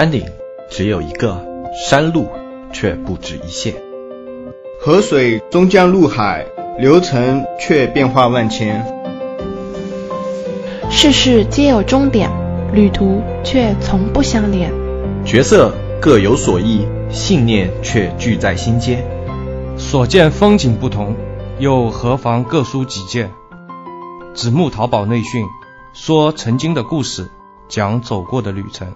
山顶只有一个，山路却不止一线。河水终将入海，流程却变化万千。世事皆有终点，旅途却从不相连。角色各有所异，信念却聚在心间。所见风景不同，又何妨各抒己见？子木淘宝内训，说曾经的故事，讲走过的旅程。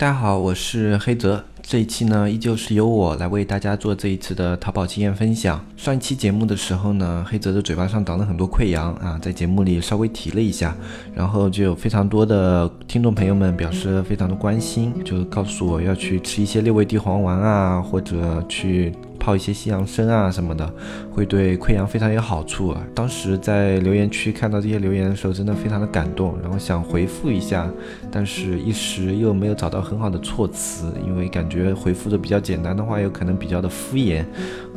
大家好，我是黑泽。这一期呢，依旧是由我来为大家做这一次的淘宝经验分享。上一期节目的时候呢，黑泽的嘴巴上长了很多溃疡啊，在节目里稍微提了一下，然后就有非常多的听众朋友们表示非常的关心，就告诉我要去吃一些六味地黄丸啊，或者去。泡一些西洋参啊什么的，会对溃疡非常有好处啊。当时在留言区看到这些留言的时候，真的非常的感动，然后想回复一下，但是一时又没有找到很好的措辞，因为感觉回复的比较简单的话，有可能比较的敷衍，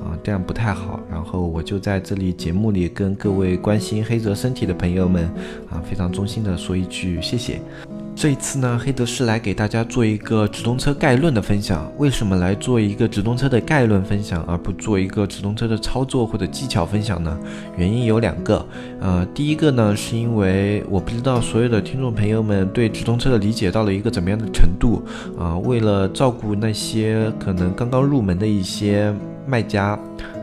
啊，这样不太好。然后我就在这里节目里跟各位关心黑泽身体的朋友们，啊，非常衷心的说一句谢谢。这一次呢，黑德是来给大家做一个直通车概论的分享。为什么来做一个直通车的概论分享，而不做一个直通车的操作或者技巧分享呢？原因有两个。呃，第一个呢，是因为我不知道所有的听众朋友们对直通车的理解到了一个怎么样的程度啊。为了照顾那些可能刚刚入门的一些卖家。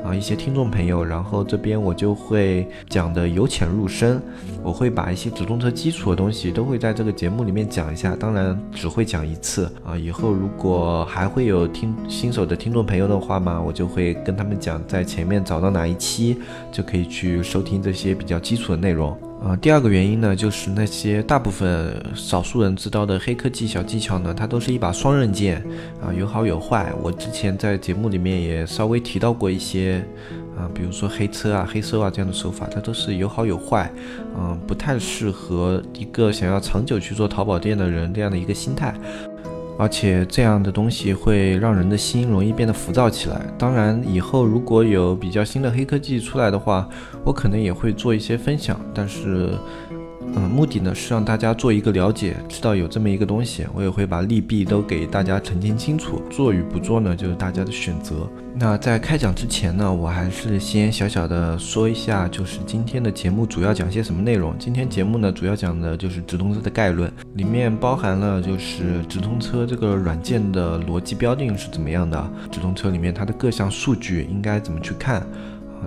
啊，一些听众朋友，然后这边我就会讲的由浅入深，我会把一些直通车基础的东西都会在这个节目里面讲一下，当然只会讲一次啊。以后如果还会有听新手的听众朋友的话嘛，我就会跟他们讲，在前面找到哪一期就可以去收听这些比较基础的内容。啊，第二个原因呢，就是那些大部分少数人知道的黑科技小技巧呢，它都是一把双刃剑，啊，有好有坏。我之前在节目里面也稍微提到过一些，啊，比如说黑车啊、黑收啊这样的手法，它都是有好有坏，嗯，不太适合一个想要长久去做淘宝店的人这样的一个心态。而且这样的东西会让人的心容易变得浮躁起来。当然，以后如果有比较新的黑科技出来的话，我可能也会做一些分享。但是。嗯，目的呢是让大家做一个了解，知道有这么一个东西，我也会把利弊都给大家澄清清楚。做与不做呢，就是大家的选择。那在开讲之前呢，我还是先小小的说一下，就是今天的节目主要讲些什么内容。今天节目呢，主要讲的就是直通车的概论，里面包含了就是直通车这个软件的逻辑标定是怎么样的，直通车里面它的各项数据应该怎么去看。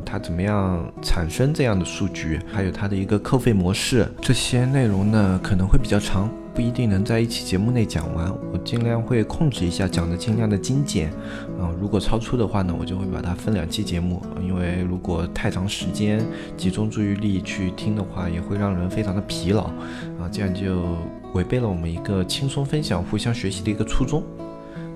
它怎么样产生这样的数据？还有它的一个扣费模式，这些内容呢可能会比较长，不一定能在一期节目内讲完。我尽量会控制一下，讲的尽量的精简。啊，如果超出的话呢，我就会把它分两期节目，因为如果太长时间集中注意力去听的话，也会让人非常的疲劳。啊，这样就违背了我们一个轻松分享、互相学习的一个初衷。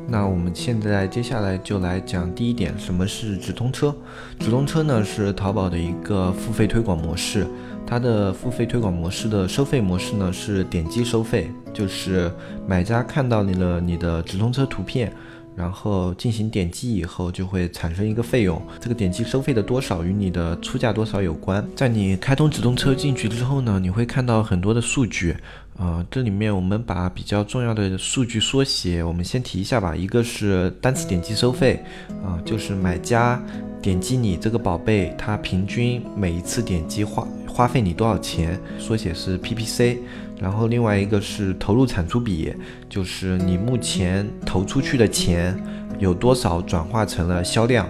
那我们现在接下来就来讲第一点，什么是直通车？直通车呢是淘宝的一个付费推广模式，它的付费推广模式的收费模式呢是点击收费，就是买家看到你了你的直通车图片。然后进行点击以后，就会产生一个费用。这个点击收费的多少与你的出价多少有关。在你开通直通车进去之后呢，你会看到很多的数据。呃，这里面我们把比较重要的数据缩写，我们先提一下吧。一个是单次点击收费，啊，就是买家点击你这个宝贝，它平均每一次点击花花费你多少钱，缩写是 PPC。然后另外一个是投入产出比，就是你目前投出去的钱有多少转化成了销量，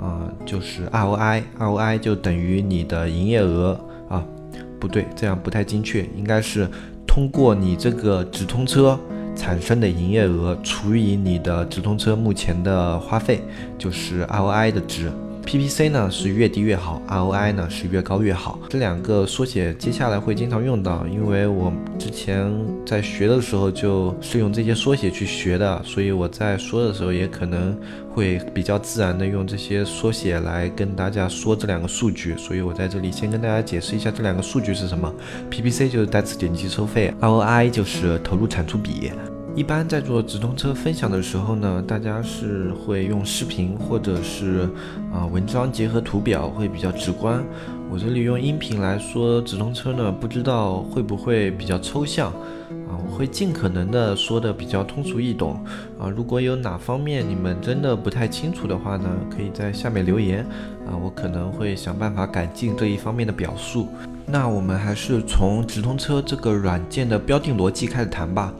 啊，就是 ROI，ROI 就等于你的营业额啊，不对，这样不太精确，应该是通过你这个直通车产生的营业额除以你的直通车目前的花费，就是 ROI 的值。PPC 呢是越低越好，ROI 呢是越高越好。这两个缩写接下来会经常用到，因为我之前在学的时候就是用这些缩写去学的，所以我在说的时候也可能会比较自然的用这些缩写来跟大家说这两个数据。所以我在这里先跟大家解释一下这两个数据是什么。PPC 就是单次点击收费，ROI 就是投入产出比。一般在做直通车分享的时候呢，大家是会用视频或者是啊文章结合图表，会比较直观。我这里用音频来说直通车呢，不知道会不会比较抽象啊？我会尽可能的说的比较通俗易懂啊。如果有哪方面你们真的不太清楚的话呢，可以在下面留言啊，我可能会想办法改进这一方面的表述。那我们还是从直通车这个软件的标定逻辑开始谈吧。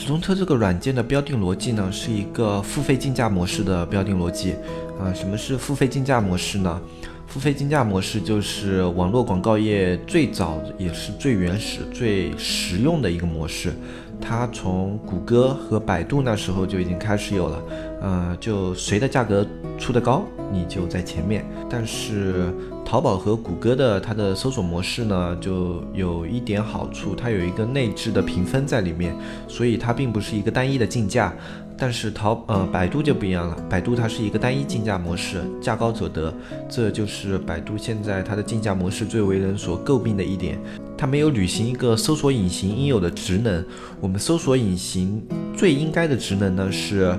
直通车这个软件的标定逻辑呢，是一个付费竞价模式的标定逻辑。啊，什么是付费竞价模式呢？付费竞价模式就是网络广告业最早也是最原始、最实用的一个模式。它从谷歌和百度那时候就已经开始有了。呃，就谁的价格出的高，你就在前面。但是淘宝和谷歌的它的搜索模式呢，就有一点好处，它有一个内置的评分在里面，所以它并不是一个单一的竞价。但是淘呃百度就不一样了，百度它是一个单一竞价模式，价高者得，这就是百度现在它的竞价模式最为人所诟病的一点，它没有履行一个搜索引擎应有的职能。我们搜索引擎最应该的职能呢是。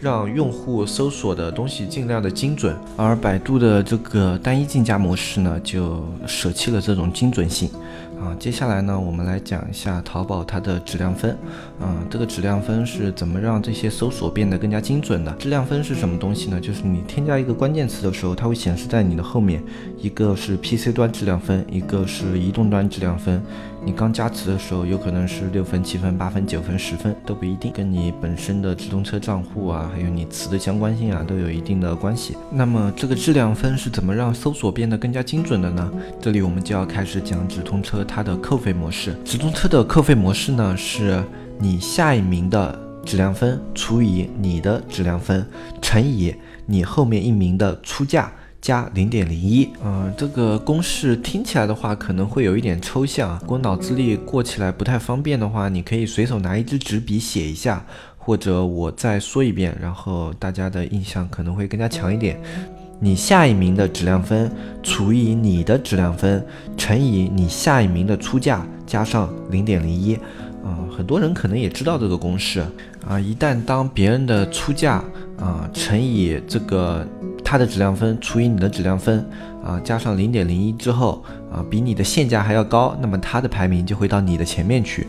让用户搜索的东西尽量的精准，而百度的这个单一竞价模式呢，就舍弃了这种精准性。啊，接下来呢，我们来讲一下淘宝它的质量分。啊，这个质量分是怎么让这些搜索变得更加精准的？质量分是什么东西呢？就是你添加一个关键词的时候，它会显示在你的后面，一个是 PC 端质量分，一个是移动端质量分。你刚加词的时候，有可能是六分、七分、八分、九分、十分都不一定，跟你本身的直通车账户啊，还有你词的相关性啊，都有一定的关系。那么这个质量分是怎么让搜索变得更加精准的呢？这里我们就要开始讲直通车它的扣费模式。直通车的扣费模式呢，是你下一名的质量分除以你的质量分乘以你后面一名的出价。加零点零一，嗯，这个公式听起来的话可能会有一点抽象，如果脑子里过起来不太方便的话，你可以随手拿一支纸笔写一下，或者我再说一遍，然后大家的印象可能会更加强一点。你下一名的质量分除以你的质量分乘以你下一名的出价加上零点零一，嗯，很多人可能也知道这个公式啊，一旦当别人的出价啊乘以这个。它的质量分除以你的质量分啊，加上零点零一之后啊，比你的现价还要高，那么它的排名就会到你的前面去，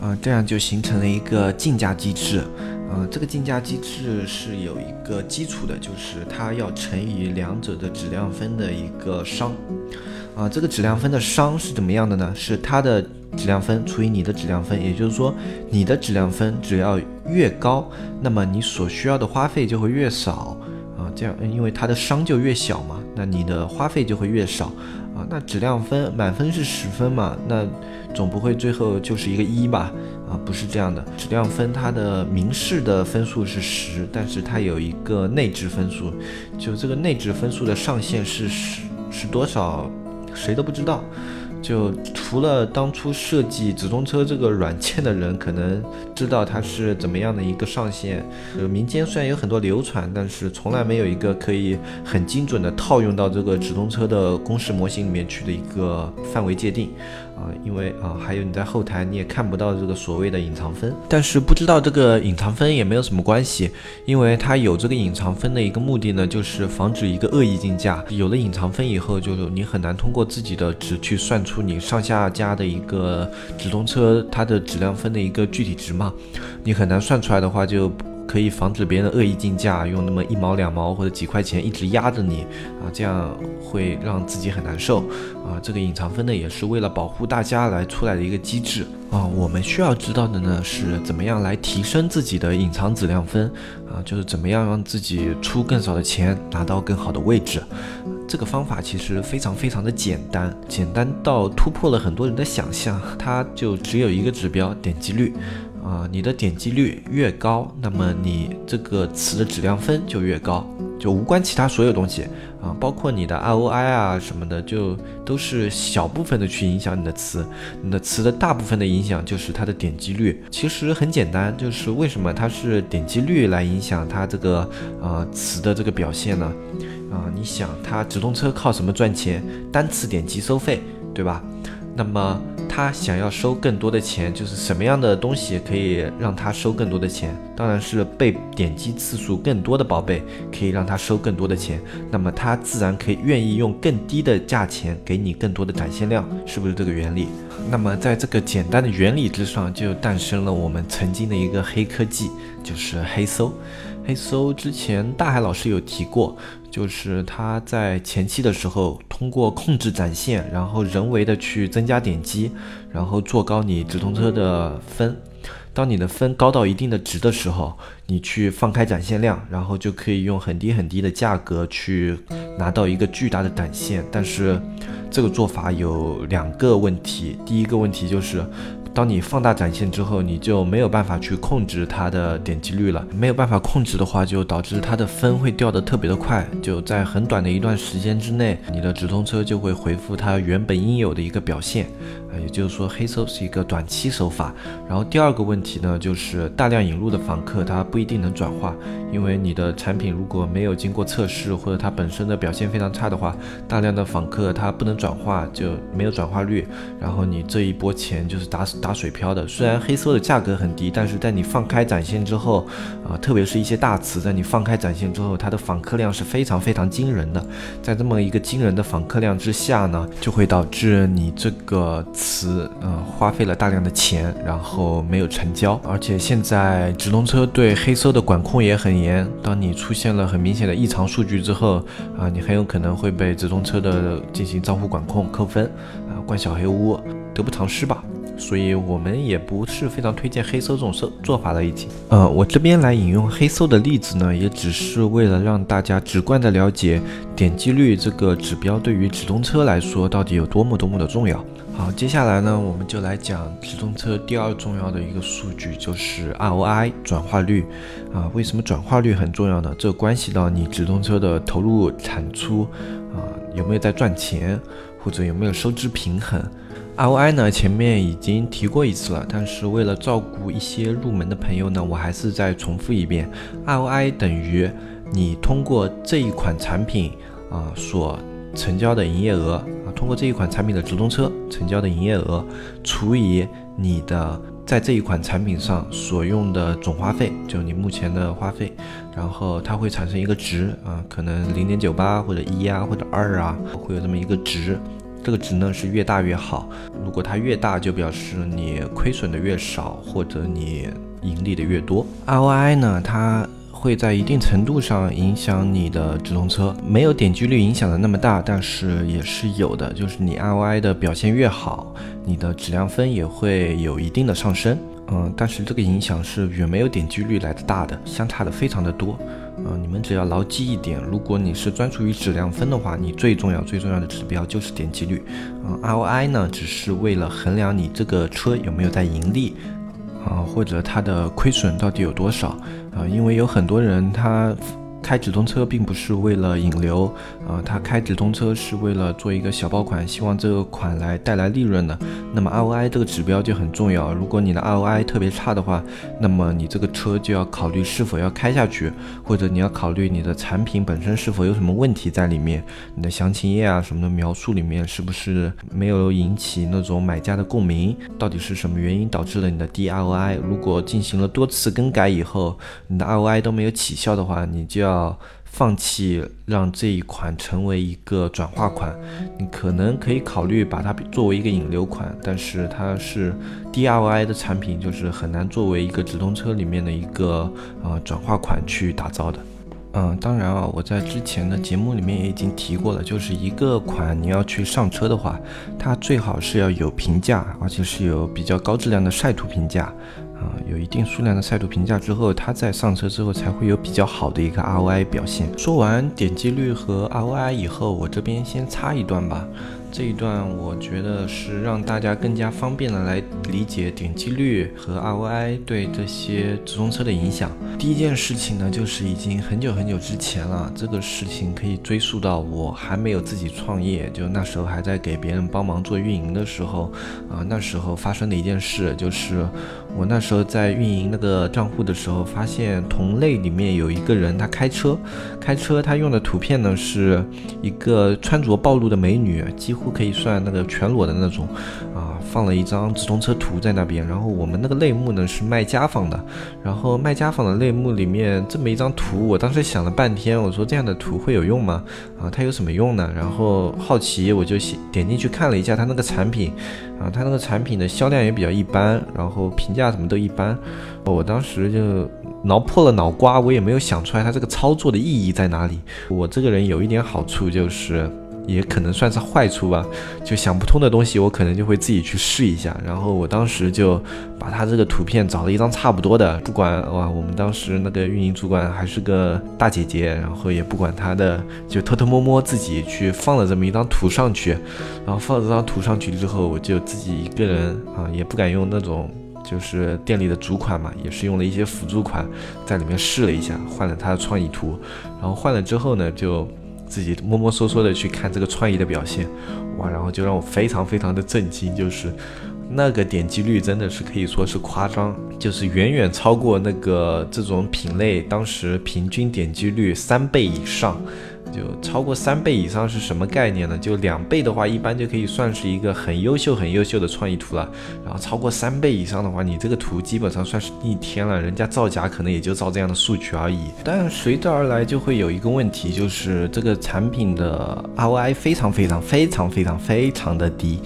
啊，这样就形成了一个竞价机制，啊，这个竞价机制是有一个基础的，就是它要乘以两者的质量分的一个商，啊，这个质量分的商是怎么样的呢？是它的质量分除以你的质量分，也就是说你的质量分只要越高，那么你所需要的花费就会越少。这样，因为它的商就越小嘛，那你的花费就会越少啊。那质量分满分是十分嘛，那总不会最后就是一个一吧？啊，不是这样的。质量分它的明示的分数是十，但是它有一个内置分数，就这个内置分数的上限是十是多少，谁都不知道。就除了当初设计直通车这个软件的人可能知道它是怎么样的一个上限，呃，民间虽然有很多流传，但是从来没有一个可以很精准的套用到这个直通车的公式模型里面去的一个范围界定。啊，因为啊，还有你在后台你也看不到这个所谓的隐藏分，但是不知道这个隐藏分也没有什么关系，因为它有这个隐藏分的一个目的呢，就是防止一个恶意竞价。有了隐藏分以后，就是你很难通过自己的值去算出你上下家的一个直通车它的质量分的一个具体值嘛，你很难算出来的话就。可以防止别人恶意竞价，用那么一毛两毛或者几块钱一直压着你啊，这样会让自己很难受啊。这个隐藏分呢，也是为了保护大家来出来的一个机制啊。我们需要知道的呢，是怎么样来提升自己的隐藏质量分啊，就是怎么样让自己出更少的钱拿到更好的位置。这个方法其实非常非常的简单，简单到突破了很多人的想象。它就只有一个指标，点击率。啊，你的点击率越高，那么你这个词的质量分就越高，就无关其他所有东西啊，包括你的 ROI 啊什么的，就都是小部分的去影响你的词，你的词的大部分的影响就是它的点击率。其实很简单，就是为什么它是点击率来影响它这个啊词的这个表现呢？啊，你想它直通车靠什么赚钱？单次点击收费，对吧？那么他想要收更多的钱，就是什么样的东西可以让他收更多的钱？当然是被点击次数更多的宝贝可以让他收更多的钱，那么他自然可以愿意用更低的价钱给你更多的展现量，是不是这个原理？那么在这个简单的原理之上，就诞生了我们曾经的一个黑科技，就是黑搜。黑搜之前大海老师有提过，就是他在前期的时候，通过控制展现，然后人为的去增加点击，然后做高你直通车的分。当你的分高到一定的值的时候，你去放开展现量，然后就可以用很低很低的价格去拿到一个巨大的展现。但是这个做法有两个问题，第一个问题就是。当你放大展现之后，你就没有办法去控制它的点击率了。没有办法控制的话，就导致它的分会掉得特别的快，就在很短的一段时间之内，你的直通车就会回复它原本应有的一个表现。啊，也就是说，黑搜是一个短期手法。然后第二个问题呢，就是大量引入的访客，它不一定能转化，因为你的产品如果没有经过测试，或者它本身的表现非常差的话，大量的访客它不能转化，就没有转化率。然后你这一波钱就是打死打水漂的。虽然黑搜的价格很低，但是在你放开展现之后，啊，特别是一些大词，在你放开展现之后，它的访客量是非常非常惊人的。在这么一个惊人的访客量之下呢，就会导致你这个。词，嗯，花费了大量的钱，然后没有成交，而且现在直通车对黑搜的管控也很严。当你出现了很明显的异常数据之后，啊，你很有可能会被直通车的进行账户管控、扣分，啊，关小黑屋，得不偿失吧。所以我们也不是非常推荐黑搜这种搜做法了，已经。呃，我这边来引用黑搜的例子呢，也只是为了让大家直观的了解点击率这个指标对于直通车来说到底有多么多么的重要。好，接下来呢，我们就来讲直通车第二重要的一个数据，就是 ROI 转化率。啊，为什么转化率很重要呢？这关系到你直通车的投入产出啊有没有在赚钱，或者有没有收支平衡。ROI 呢，前面已经提过一次了，但是为了照顾一些入门的朋友呢，我还是再重复一遍。ROI 等于你通过这一款产品啊所成交的营业额啊，通过这一款产品的直通车成交的营业额除以你的在这一款产品上所用的总花费，就你目前的花费，然后它会产生一个值啊，可能零点九八或者一啊或者二啊，会有这么一个值。这个值呢是越大越好，如果它越大，就表示你亏损的越少，或者你盈利的越多。ROI 呢，它会在一定程度上影响你的直通车，没有点击率影响的那么大，但是也是有的。就是你 ROI 的表现越好，你的质量分也会有一定的上升。嗯，但是这个影响是远没有点击率来的大的，相差的非常的多。嗯，你们只要牢记一点，如果你是专注于质量分的话，你最重要最重要的指标就是点击率。啊，ROI 呢，只是为了衡量你这个车有没有在盈利，啊，或者它的亏损到底有多少。啊，因为有很多人他。开直通车并不是为了引流，啊，他开直通车是为了做一个小爆款，希望这个款来带来利润的。那么 ROI 这个指标就很重要。如果你的 ROI 特别差的话，那么你这个车就要考虑是否要开下去，或者你要考虑你的产品本身是否有什么问题在里面，你的详情页啊什么的描述里面是不是没有引起那种买家的共鸣？到底是什么原因导致了你的低 ROI？如果进行了多次更改以后，你的 ROI 都没有起效的话，你就要。要放弃让这一款成为一个转化款，你可能可以考虑把它作为一个引流款，但是它是低 ROI 的产品，就是很难作为一个直通车里面的一个呃转化款去打造的。嗯，当然啊，我在之前的节目里面也已经提过了，就是一个款你要去上车的话，它最好是要有评价，而且是有比较高质量的晒图评价。啊，有一定数量的晒图评价之后，它在上车之后才会有比较好的一个 ROI 表现。说完点击率和 ROI 以后，我这边先插一段吧。这一段我觉得是让大家更加方便的来理解点击率和 ROI 对这些直通车的影响。第一件事情呢，就是已经很久很久之前了，这个事情可以追溯到我还没有自己创业，就那时候还在给别人帮忙做运营的时候，啊，那时候发生的一件事，就是我那时候在运营那个账户的时候，发现同类里面有一个人他开车，开车他用的图片呢是一个穿着暴露的美女，几乎。可以算那个全裸的那种，啊，放了一张直通车图在那边。然后我们那个类目呢是卖家纺的，然后卖家纺的类目里面这么一张图，我当时想了半天，我说这样的图会有用吗？啊，它有什么用呢？然后好奇我就点进去看了一下它那个产品，啊，它那个产品的销量也比较一般，然后评价什么都一般。我当时就挠破了脑瓜，我也没有想出来它这个操作的意义在哪里。我这个人有一点好处就是，也可能算是坏处吧，就想不通的东西，我可能就会自己去试一下。然后我当时就把它这个图片找了一张差不多的，不管哇，我们当时那个运营主管还是个大姐姐，然后也不管她的，就偷偷摸摸自己去放了这么一张图上去。然后放了这张图上去之后，我就自己一个人啊，也不敢用那种。就是店里的主款嘛，也是用了一些辅助款，在里面试了一下，换了它的创意图，然后换了之后呢，就自己摸摸索索的去看这个创意的表现，哇，然后就让我非常非常的震惊，就是那个点击率真的是可以说是夸张，就是远远超过那个这种品类当时平均点击率三倍以上。就超过三倍以上是什么概念呢？就两倍的话，一般就可以算是一个很优秀、很优秀的创意图了。然后超过三倍以上的话，你这个图基本上算是逆天了。人家造假可能也就造这样的数据而已。但随之而来就会有一个问题，就是这个产品的 ROI 非常非常非常非常非常的低。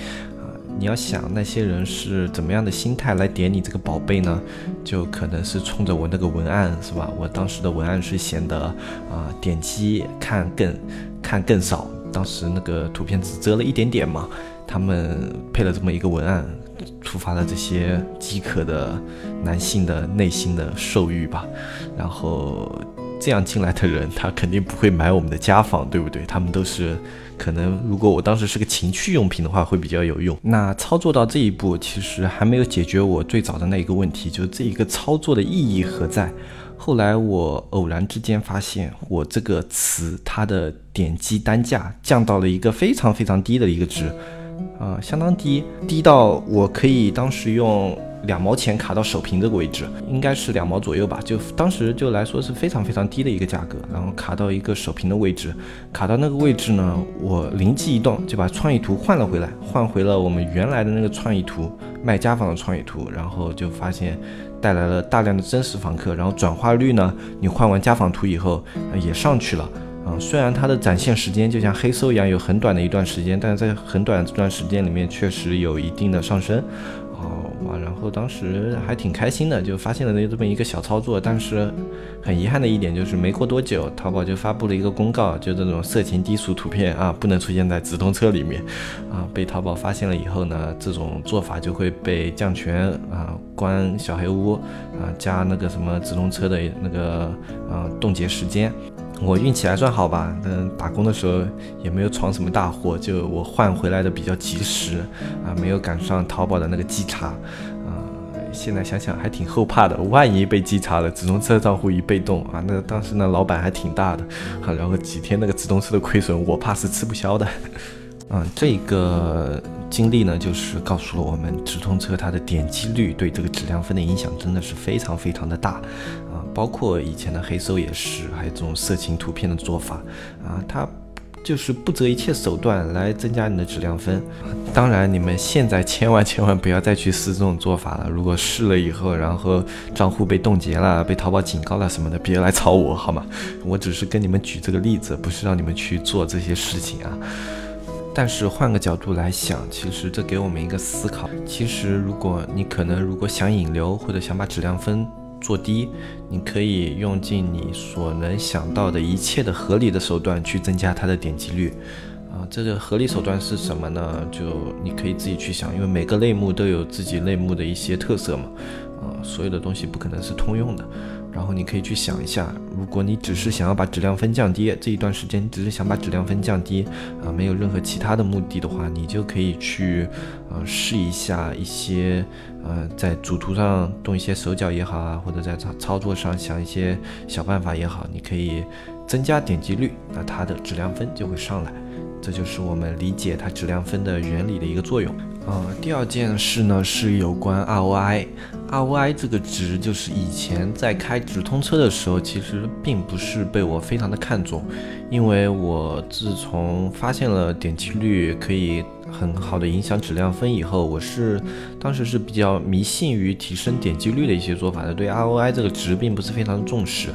你要想那些人是怎么样的心态来点你这个宝贝呢？就可能是冲着我那个文案是吧？我当时的文案是显得啊点击看更看更少，当时那个图片只遮了一点点嘛。他们配了这么一个文案，触发了这些饥渴的男性的内心的兽欲吧。然后这样进来的人，他肯定不会买我们的家纺，对不对？他们都是。可能如果我当时是个情趣用品的话，会比较有用。那操作到这一步，其实还没有解决我最早的那一个问题，就是这一个操作的意义何在？后来我偶然之间发现，我这个词它的点击单价降到了一个非常非常低的一个值，啊，相当低，低到我可以当时用。两毛钱卡到首屏这个位置，应该是两毛左右吧。就当时就来说是非常非常低的一个价格，然后卡到一个首屏的位置，卡到那个位置呢，我灵机一动就把创意图换了回来，换回了我们原来的那个创意图，卖家纺的创意图，然后就发现带来了大量的真实访客，然后转化率呢，你换完家纺图以后也上去了。啊，虽然它的展现时间就像黑搜一样有很短的一段时间，但是在很短这段时间里面确实有一定的上升。哇，然后当时还挺开心的，就发现了那这么一个小操作，但是很遗憾的一点就是没过多久，淘宝就发布了一个公告，就这种色情低俗图片啊，不能出现在直通车里面，啊，被淘宝发现了以后呢，这种做法就会被降权啊，关小黑屋啊，加那个什么直通车的那个啊冻结时间。我运气还算好吧，嗯，打工的时候也没有闯什么大祸，就我换回来的比较及时，啊，没有赶上淘宝的那个稽查，啊，现在想想还挺后怕的，万一被稽查了，直通车账户一被动啊，那当时那老板还挺大的，啊，然后几天那个直通车的亏损，我怕是吃不消的，啊，这个经历呢，就是告诉了我们直通车它的点击率对这个质量分的影响真的是非常非常的大。包括以前的黑搜也是，还有这种色情图片的做法啊，它就是不择一切手段来增加你的质量分。当然，你们现在千万千万不要再去试这种做法了。如果试了以后，然后账户被冻结了、被淘宝警告了什么的，别来找我好吗？我只是跟你们举这个例子，不是让你们去做这些事情啊。但是换个角度来想，其实这给我们一个思考：其实如果你可能如果想引流或者想把质量分。做低，你可以用尽你所能想到的一切的合理的手段去增加它的点击率，啊，这个合理手段是什么呢？就你可以自己去想，因为每个类目都有自己类目的一些特色嘛，啊，所有的东西不可能是通用的。然后你可以去想一下，如果你只是想要把质量分降低，这一段时间只是想把质量分降低，啊，没有任何其他的目的的话，你就可以去，呃，试一下一些，呃，在主图上动一些手脚也好啊，或者在操操作上想一些小办法也好，你可以增加点击率，那它的质量分就会上来。这就是我们理解它质量分的原理的一个作用。呃，第二件事呢是有关 ROI。ROI 这个值，就是以前在开直通车的时候，其实并不是被我非常的看重，因为我自从发现了点击率可以很好的影响质量分以后，我是当时是比较迷信于提升点击率的一些做法的，对 ROI 这个值并不是非常重视。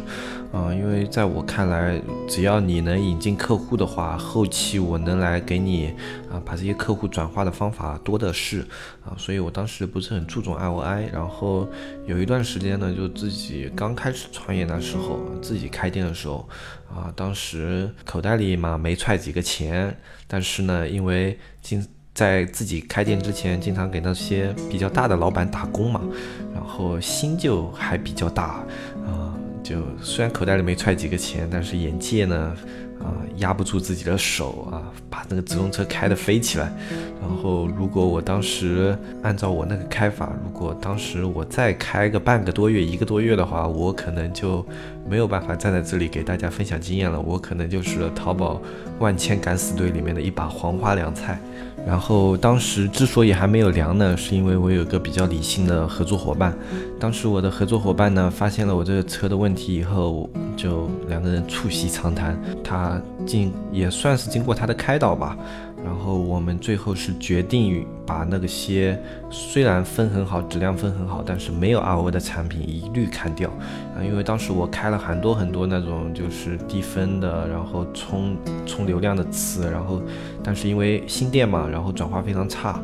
啊，因为在我看来，只要你能引进客户的话，后期我能来给你啊，把这些客户转化的方法多的是啊，所以我当时不是很注重 ROI。然后有一段时间呢，就自己刚开始创业那时候，自己开店的时候啊，当时口袋里嘛没揣几个钱，但是呢，因为经在自己开店之前，经常给那些比较大的老板打工嘛，然后心就还比较大啊。就虽然口袋里没揣几个钱，但是眼界呢，啊，压不住自己的手啊，把那个直通车开得飞起来。然后，如果我当时按照我那个开法，如果当时我再开个半个多月、一个多月的话，我可能就没有办法站在这里给大家分享经验了。我可能就是淘宝万千敢死队里面的一把黄花凉菜。然后当时之所以还没有凉呢，是因为我有个比较理性的合作伙伴。当时我的合作伙伴呢，发现了我这个车的问题以后，就两个人促膝长谈，他经也算是经过他的开导吧。然后我们最后是决定把那个些虽然分很好、质量分很好，但是没有 RO 的产品一律砍掉啊！因为当时我开了很多很多那种就是低分的，然后充充流量的词，然后但是因为新店嘛，然后转化非常差。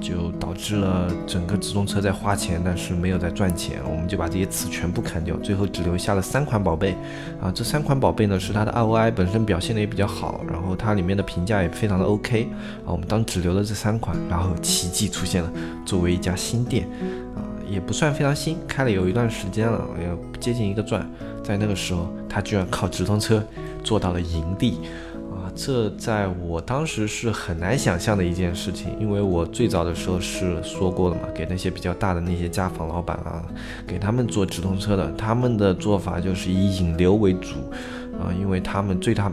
就导致了整个直通车在花钱，但是没有在赚钱。我们就把这些词全部砍掉，最后只留下了三款宝贝。啊，这三款宝贝呢是它的 ROI 本身表现的也比较好，然后它里面的评价也非常的 OK。啊，我们当只留了这三款，然后奇迹出现了。作为一家新店，啊，也不算非常新，开了有一段时间了，也接近一个钻。在那个时候，它居然靠直通车做到了盈利。这在我当时是很难想象的一件事情，因为我最早的时候是说过了嘛，给那些比较大的那些家纺老板啊，给他们做直通车的，他们的做法就是以引流为主，啊，因为他们对他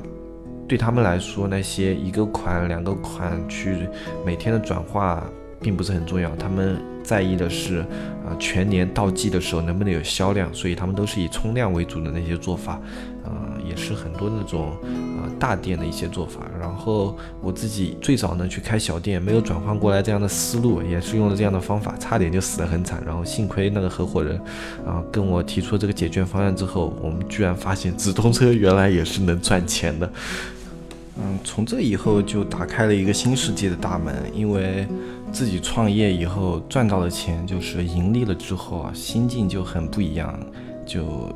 对他们来说，那些一个款两个款去每天的转化并不是很重要，他们在意的是啊全年到季的时候能不能有销量，所以他们都是以冲量为主的那些做法，啊，也是很多那种。大店的一些做法，然后我自己最早呢去开小店，没有转换过来这样的思路，也是用了这样的方法，差点就死得很惨。然后幸亏那个合伙人，啊，跟我提出这个解决方案之后，我们居然发现直通车原来也是能赚钱的。嗯，从这以后就打开了一个新世界的大门，因为自己创业以后赚到了钱，就是盈利了之后啊，心境就很不一样，就。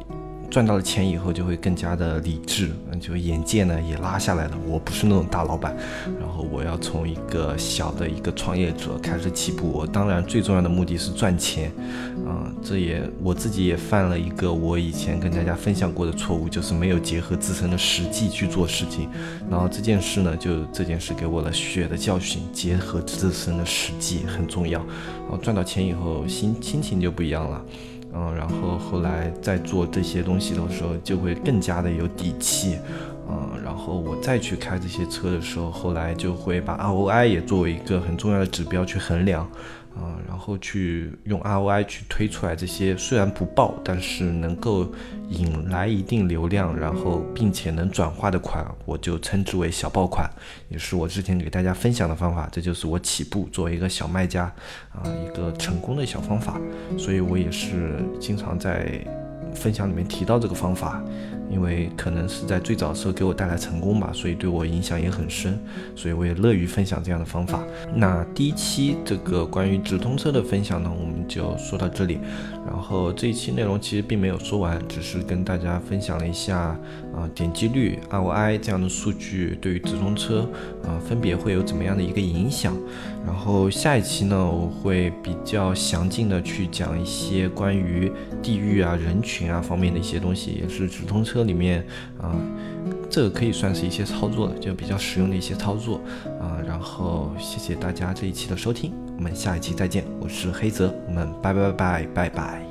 赚到了钱以后，就会更加的理智，就眼界呢也拉下来了。我不是那种大老板，然后我要从一个小的一个创业者开始起步。我当然最重要的目的是赚钱，啊，这也我自己也犯了一个我以前跟大家分享过的错误，就是没有结合自身的实际去做事情。然后这件事呢，就这件事给我了血的教训，结合自身的实际很重要。然后赚到钱以后，心心情就不一样了。嗯，然后后来在做这些东西的时候，就会更加的有底气。嗯，然后我再去开这些车的时候，后来就会把 ROI 也作为一个很重要的指标去衡量。啊，然后去用 ROI 去推出来这些虽然不爆，但是能够引来一定流量，然后并且能转化的款，我就称之为小爆款，也是我之前给大家分享的方法。这就是我起步作为一个小卖家啊一个成功的小方法，所以我也是经常在分享里面提到这个方法。因为可能是在最早的时候给我带来成功吧，所以对我影响也很深，所以我也乐于分享这样的方法。那第一期这个关于直通车的分享呢，我们就说到这里。然后这一期内容其实并没有说完，只是跟大家分享了一下啊点击率、ROI 这样的数据对于直通车啊分别会有怎么样的一个影响。然后下一期呢，我会比较详尽的去讲一些关于地域啊、人群啊方面的一些东西，也是直通车这里面啊这个可以算是一些操作的，就比较实用的一些操作啊。然后谢谢大家这一期的收听。我们下一期再见，我是黑泽，我们拜拜拜拜拜拜。